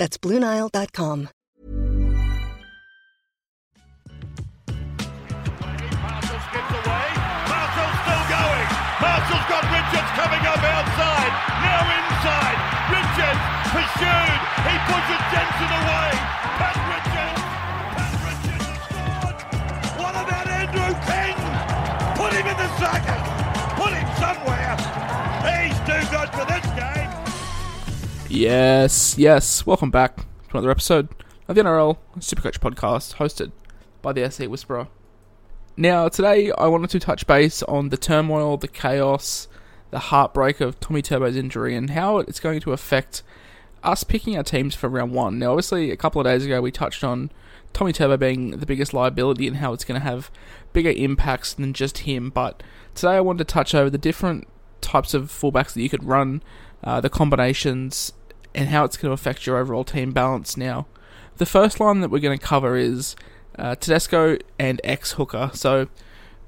That's BlueNile.com. Marshall skips away. Still going. Marshall's got Richards coming up outside. Now inside. Richards pursued. He pushes Jensen away. Pat Richards. Pat Richards has scored. What about Andrew King? Put him in the. Put him somewhere. Yes, yes. Welcome back to another episode of the NRL Supercoach podcast hosted by the SC Whisperer. Now, today I wanted to touch base on the turmoil, the chaos, the heartbreak of Tommy Turbo's injury and how it's going to affect us picking our teams for round one. Now, obviously, a couple of days ago we touched on Tommy Turbo being the biggest liability and how it's going to have bigger impacts than just him, but today I wanted to touch over the different types of fullbacks that you could run, uh, the combinations, and how it's going to affect your overall team balance. Now, the first line that we're going to cover is uh, Tedesco and ex hooker. So,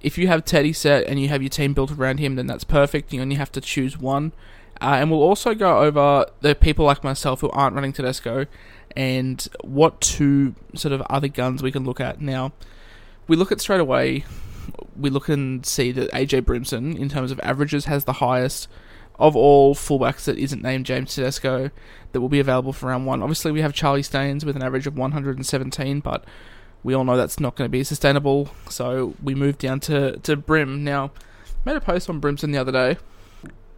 if you have Teddy set and you have your team built around him, then that's perfect. You only have to choose one. Uh, and we'll also go over the people like myself who aren't running Tedesco and what two sort of other guns we can look at. Now, we look at straight away, we look and see that AJ Brimson, in terms of averages, has the highest of all fullbacks that isn't named James Tedesco that will be available for round one. Obviously, we have Charlie Staines with an average of 117, but we all know that's not going to be sustainable. So we move down to, to Brim. Now, made a post on Brimson the other day,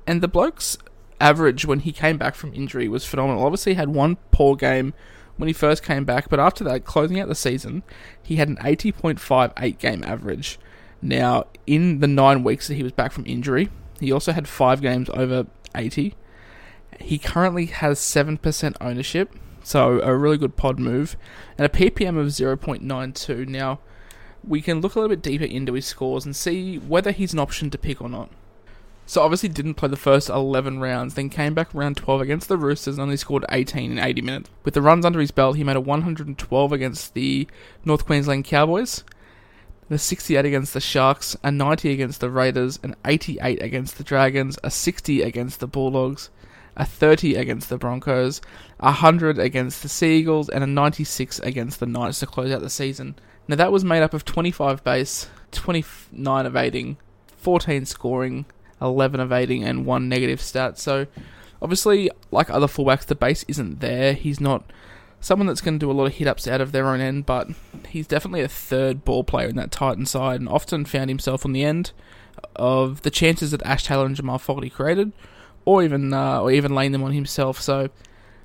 and the bloke's average when he came back from injury was phenomenal. Obviously, he had one poor game when he first came back, but after that, closing out the season, he had an 80.58 game average. Now, in the nine weeks that he was back from injury, he also had five games over 80. He currently has 7% ownership, so a really good pod move, and a PPM of 0.92. Now, we can look a little bit deeper into his scores and see whether he's an option to pick or not. So obviously didn't play the first 11 rounds, then came back round 12 against the Roosters and only scored 18 in 80 minutes. With the runs under his belt, he made a 112 against the North Queensland Cowboys, a 68 against the Sharks, a 90 against the Raiders, an 88 against the Dragons, a 60 against the Bulldogs, a 30 against the Broncos, a 100 against the Seagulls, and a 96 against the Knights to close out the season. Now that was made up of 25 base, 29 evading, 14 scoring, 11 evading, and 1 negative stat. So obviously, like other fullbacks, the base isn't there. He's not someone that's going to do a lot of hit ups out of their own end, but he's definitely a third ball player in that Titan side and often found himself on the end of the chances that Ash Taylor and Jamal Fogarty created, or even uh, or even laying them on himself. So,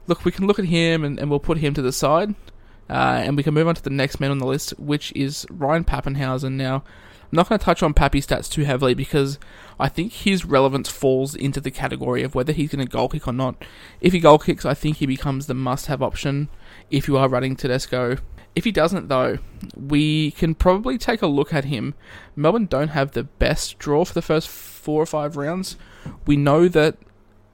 look, we can look at him and, and we'll put him to the side, uh, and we can move on to the next man on the list, which is Ryan Papenhuyzen. Now, I'm not going to touch on Pappy stats too heavily because I think his relevance falls into the category of whether he's going to goal kick or not. If he goal kicks, I think he becomes the must-have option if you are running Tedesco. If he doesn't, though, we can probably take a look at him. Melbourne don't have the best draw for the first four or five rounds. We know that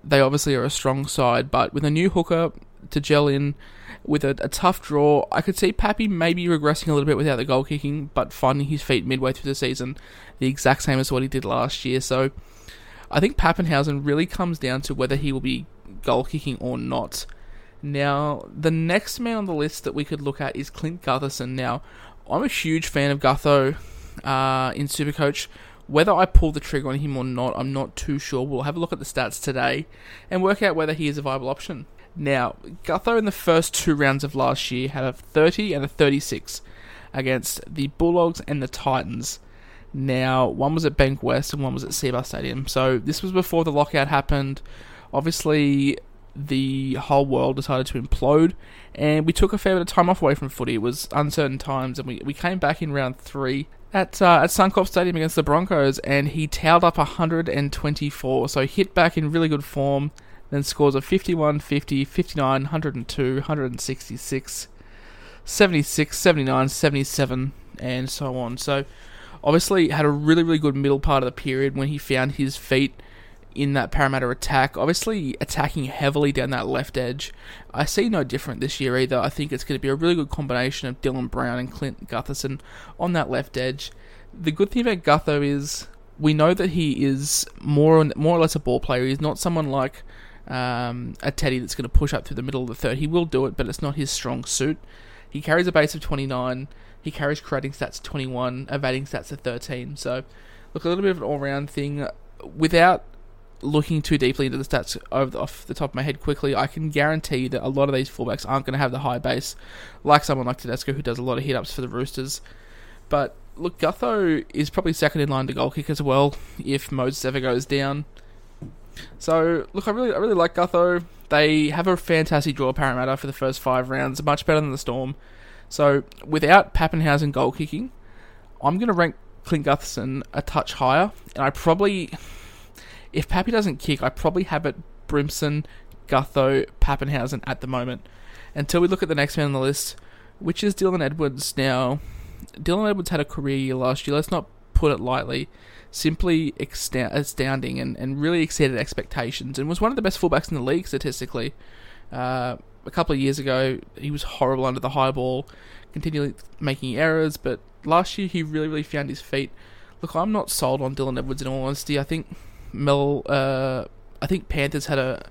they obviously are a strong side, but with a new hooker to gel in, with a, a, tough draw, I could see Pappy maybe regressing a little bit without the goal kicking, but finding his feet midway through the season, the exact same as what he did last year. So I think Papenhuyzen really comes down to whether he will be goal kicking or not. Now, the next man on the list that we could look at is Clint Gutherson. Now, I'm a huge fan of Gutho uh, in Supercoach. Whether I pull the trigger on him or not, I'm not too sure. We'll have a look at the stats today and work out whether he is a viable option. Now, Gutho in the first two rounds of last year had a 30 and a 36 against the Bulldogs and the Titans. Now, one was at Bankwest and one was at Cbus Stadium. So this was before the lockout happened. Obviously, the whole world decided to implode, and we took a fair bit of time off away from footy. It was uncertain times, and we, we came back in round three at uh, at Suncorp Stadium against the Broncos, and he tailed up 124. So hit back in really good form then scores of 51, 50, 59, 102, 166. 76, 79, 77, and so on. So, obviously, had a really, really good middle part of the period when he found his feet in that Parramatta attack. Obviously, attacking heavily down that left edge. I see no different this year either. I think it's going to be a really good combination of Dylan Brown and Clint Gutherson on that left edge. The good thing about Gutho is we know that he is more more or less a ball player. He's not someone like um, a Teddy that's going to push up through the middle of the third. He will do it, but it's not his strong suit. He carries a base of 29. He carries creating stats 21, evading stats of 13. So, look, a little bit of an all round thing. Without looking too deeply into the stats the, off the top of my head quickly, I can guarantee that a lot of these fullbacks aren't going to have the high base, like someone like Tedesco who does a lot of hit ups for the Roosters. But look, Gutho is probably second in line to goal kick as well if Moses ever goes down. So look, I really, I really like Gutho. They have a fantastic draw Parramatta for the first five rounds, much better than the Storm. So without Papenhuyzen goal kicking, I'm going to rank Clint Gutherson a touch higher, and I probably if Pappy doesn't kick, I probably have it Brimson, Gutho, Papenhuyzen at the moment. Until we look at the next man on the list, which is Dylan Edwards. Now, Dylan Edwards had a career year last year. Let's not put it lightly. Simply astounding and, and really exceeded expectations and was one of the best fullbacks in the league statistically. Uh, a couple of years ago, he was horrible under the high ball, continually making errors, but last year he really, really found his feet. Look, I'm not sold on Dylan Edwards in all honesty. I think Mel, uh, I think Panthers had a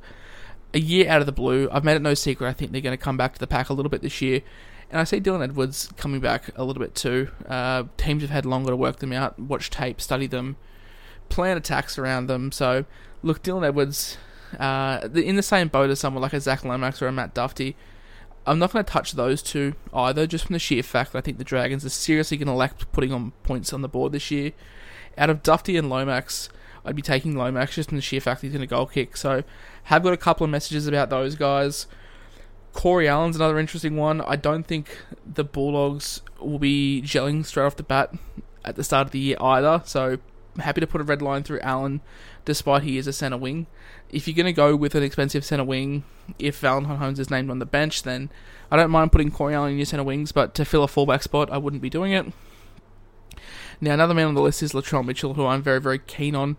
a year out of the blue. I've made it no secret. I think they're going to come back to the pack a little bit this year, and I see Dylan Edwards coming back a little bit too. Uh, teams have had longer to work them out, watch tape, study them, plan attacks around them. So look, Dylan Edwards, uh, in the same boat as someone like a Zach Lomax or a Matt Dufty. I'm not going to touch those two either, just from the sheer fact that I think the Dragons are seriously going to lack putting on points on the board this year. Out of Dufty and Lomax, I'd be taking Lomax just from the sheer fact he's going to goal kick. So, have got a couple of messages about those guys. Corey Allan's another interesting one. I don't think the Bulldogs will be gelling straight off the bat at the start of the year either. So, happy to put a red line through Allan, despite he is a centre wing. If you're going to go with an expensive centre wing, if Valentine Holmes is named on the bench, then I don't mind putting Corey Allan in your centre wings, but to fill a fullback spot, I wouldn't be doing it. Now, another man on the list is Latrell Mitchell, who I'm very, very keen on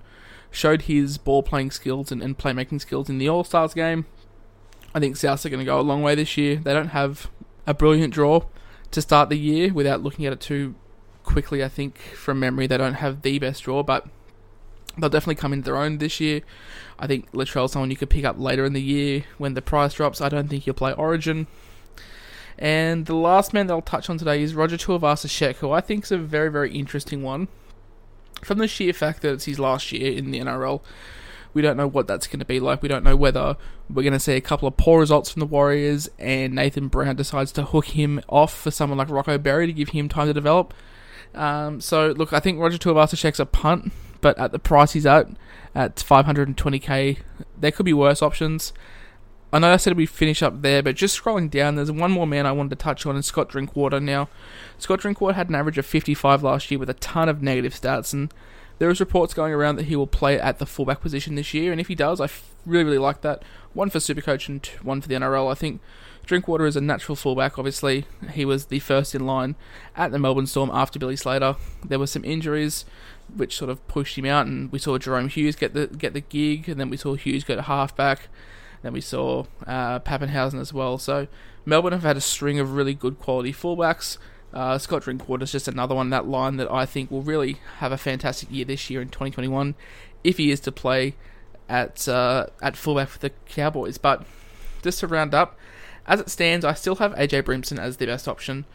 showed his ball playing skills and, and playmaking skills in the All Stars game. I think Souths are going to go a long way this year. They don't have a brilliant draw to start the year without looking at it too quickly. I think from memory they don't have the best draw, but they'll definitely come into their own this year. I think Latrell's someone you could pick up later in the year when the price drops. I don't think he'll play Origin. And the last man that I'll touch on today is Roger Tuivasa-Sheck, who I think is a very, very interesting one from the sheer fact that it's his last year in the NRL, we don't know what that's going to be like. We don't know whether we're going to see a couple of poor results from the Warriors and Nathan Brown decides to hook him off for someone like Rocco Berry to give him time to develop. Um, so, look, I think Roger Tuivasa-Sheck's a punt, but at the price he's at, at 520k, there could be worse options. I know I said we finish up there, but just scrolling down, there's one more man I wanted to touch on, and Scott Drinkwater. Now, Scott Drinkwater had an average of 55 last year with a ton of negative stats, and there is reports going around that he will play at the fullback position this year, and if he does, I really, really like that. One for Supercoach and one for the NRL. I think Drinkwater is a natural fullback. Obviously, he was the first in line at the Melbourne Storm after Billy Slater. There were some injuries which sort of pushed him out, and we saw Jahrome Hughes get the get the gig, and then we saw Hughes go to halfback. Then we saw uh, Papenhuyzen as well. So Melbourne have had a string of really good quality fullbacks. Uh, Scott Drinkwater is just another one that line that I think will really have a fantastic year this year in 2021 if he is to play at uh, at fullback for the Cowboys. But just to round up, as it stands, I still have AJ Brimson as the best option.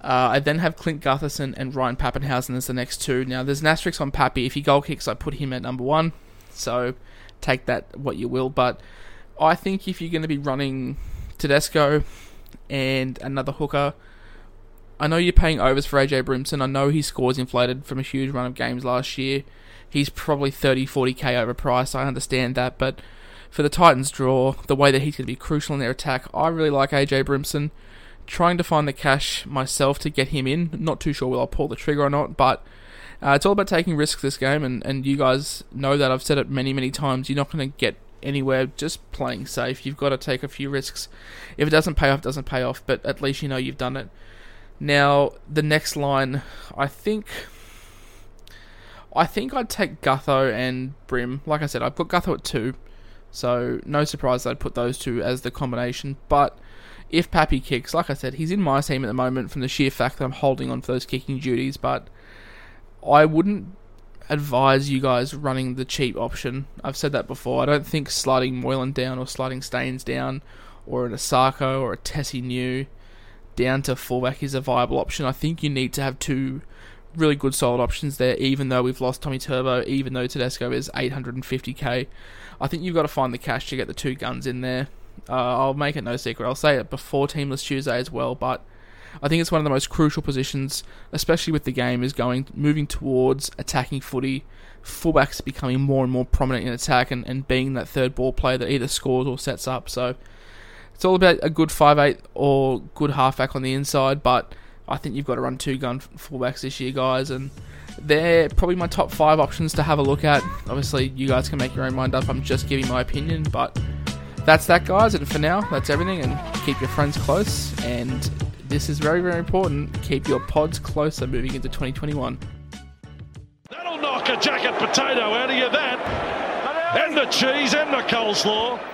Uh, I then have Clint Gutherson and Ryan Papenhuyzen as the next two. Now, there's an asterisk on Pappy. If he goal kicks, I put him at number one. So take that what you will. But I think if you're going to be running Tedesco and another hooker, I know you're paying overs for AJ Brimson. I know his scores inflated from a huge run of games last year. He's probably 30, 40k overpriced. I understand that, but for the Titans' draw, the way that he's going to be crucial in their attack, I really like AJ Brimson. Trying to find the cash myself to get him in. Not too sure will I pull the trigger or not, but uh, it's all about taking risks this game, and, and you guys know that I've said it many, many times. You're not going to get anywhere. Just playing safe. You've got to take a few risks. If it doesn't pay off, it doesn't pay off. But at least you know you've done it. Now the next line, I think. I think I'd take Gutho and Brim. Like I said, I've got Gutho at two, so no surprise I'd put those two as the combination. But if Pappy kicks, like I said, he's in my team at the moment from the sheer fact that I'm holding on for those kicking duties. But I wouldn't advise you guys running the cheap option. I've said that before. I don't think sliding Moylan down or sliding Staines down or an Asako or a Tesi Niu down to fullback is a viable option. I think you need to have two really good solid options there, even though we've lost Tommy Turbo, even though Tedesco is 850k. I think you've got to find the cash to get the two guns in there. Uh, I'll make it no secret. I'll say it before Teamless Tuesday as well, but I think it's one of the most crucial positions, especially with the game is going moving towards attacking footy. Fullbacks becoming more and more prominent in attack and, and being that third ball player that either scores or sets up. So it's all about a good five eight or good halfback on the inside, but I think you've got to run two gun fullbacks this year, guys, and they're probably my top five options to have a look at. Obviously, you guys can make your own mind up. I'm just giving my opinion, but that's that, guys. And for now, that's everything. And keep your friends close. And this is very, very important. Keep your pods closer moving into 2021. That'll knock a jacket potato out of you, that. And the cheese and the coleslaw.